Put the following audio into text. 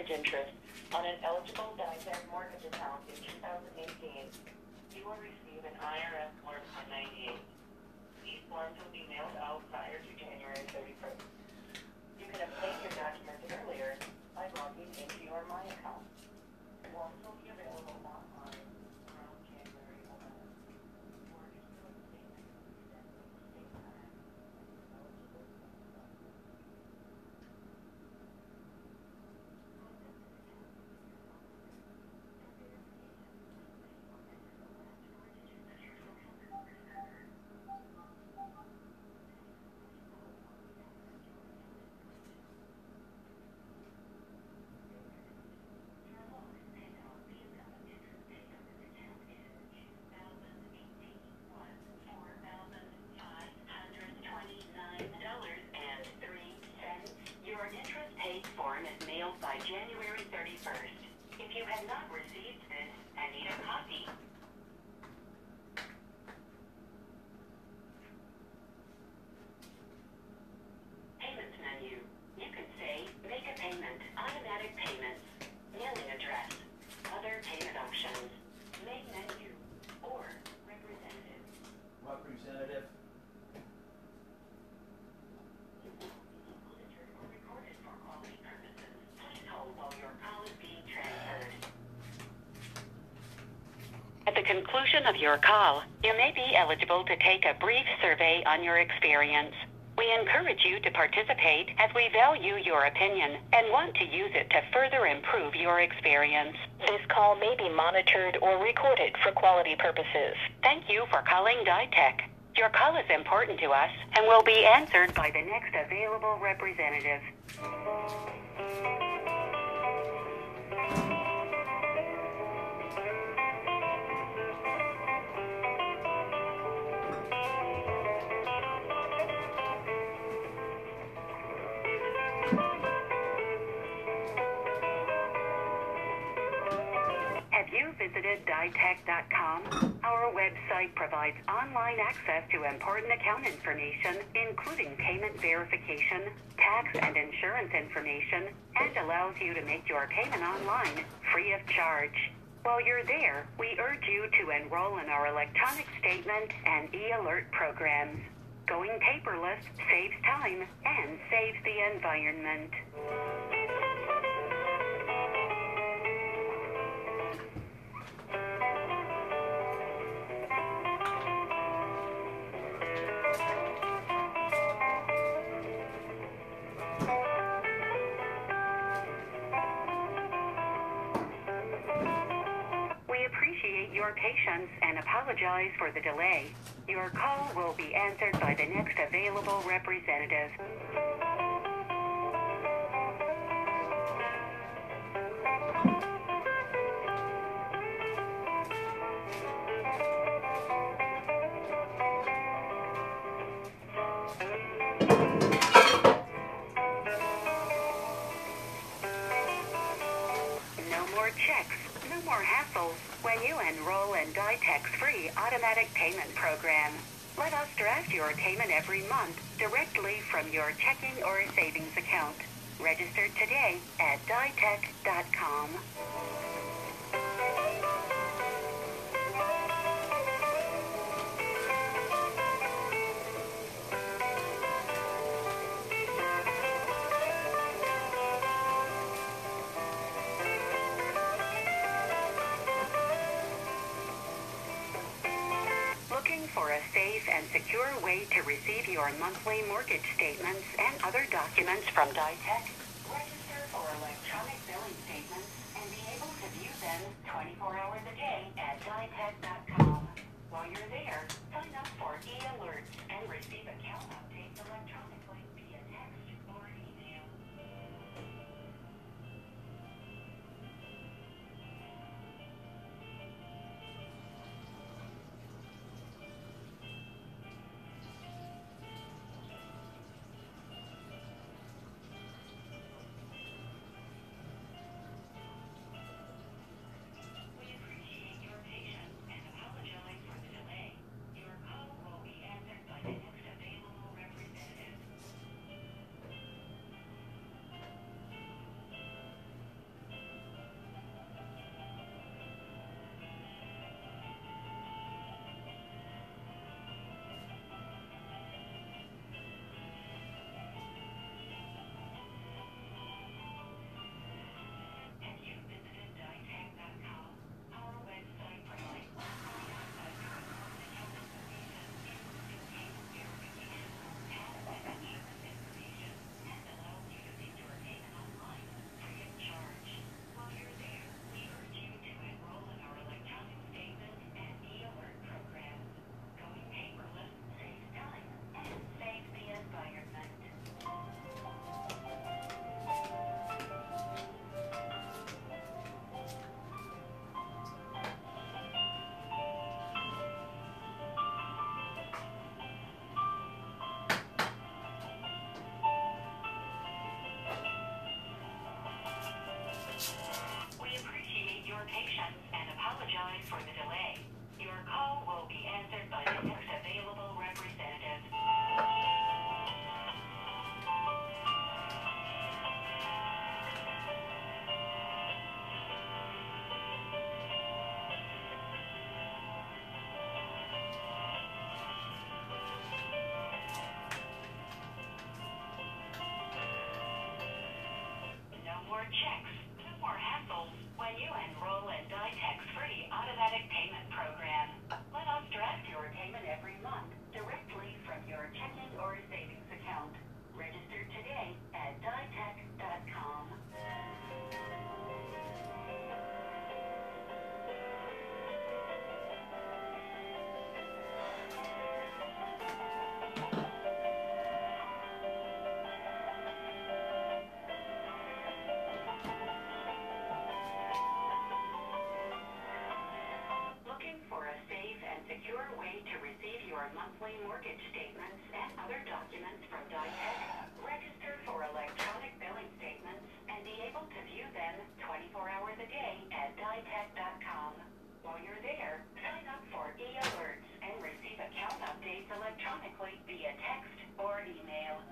mortgage interest on an eligible Ditech mortgage account in 2018, you will receive an IRS Form 1098. These forms will be mailed out prior to January 31st. You can obtain your documents earlier by logging into your My account. Will also be available online around January 11th. Mortgage bill statement will be sent with the same time as eligible funds. Your interest paid form is mailed by January 31st. If you have not received this and need a copy, Payments menu. You can say make a payment, automatic payments, mailing address, other payment options, main menu, or representative. Representative, Monitored or recorded for quality purposes. Please hold while your call is being transferred. At the conclusion of your call, you may be eligible to take a brief survey on your experience. We encourage you to participate as we value your opinion and want to use it to further improve your experience. This call may be monitored or recorded for quality purposes. Thank you for calling Ditech. Your call is important to us and will be answered by the next available representative. You visited ditech.com? Our website provides online access to important account information, including payment verification, tax and insurance information, and allows you to make your payment online free of charge. While you're there, we urge you to enroll in our electronic statement and e-alert programs. Going paperless saves time and saves the environment. Your patience and apologize for the delay. Your call will be answered by the next available representative. No more checks, no more when you enroll in Ditech's free automatic payment program. Let us draft your payment every month directly from your checking or savings account. Register today at ditech.com. for a safe and secure way to receive your monthly mortgage statements and other documents from Ditech? More checks, no more hassles when you enroll your monthly mortgage statements and other documents from Ditech? Register for electronic billing statements and be able to view them 24 hours a day at ditech.com. While you're there, sign up for e-alerts and receive account updates electronically via text or email.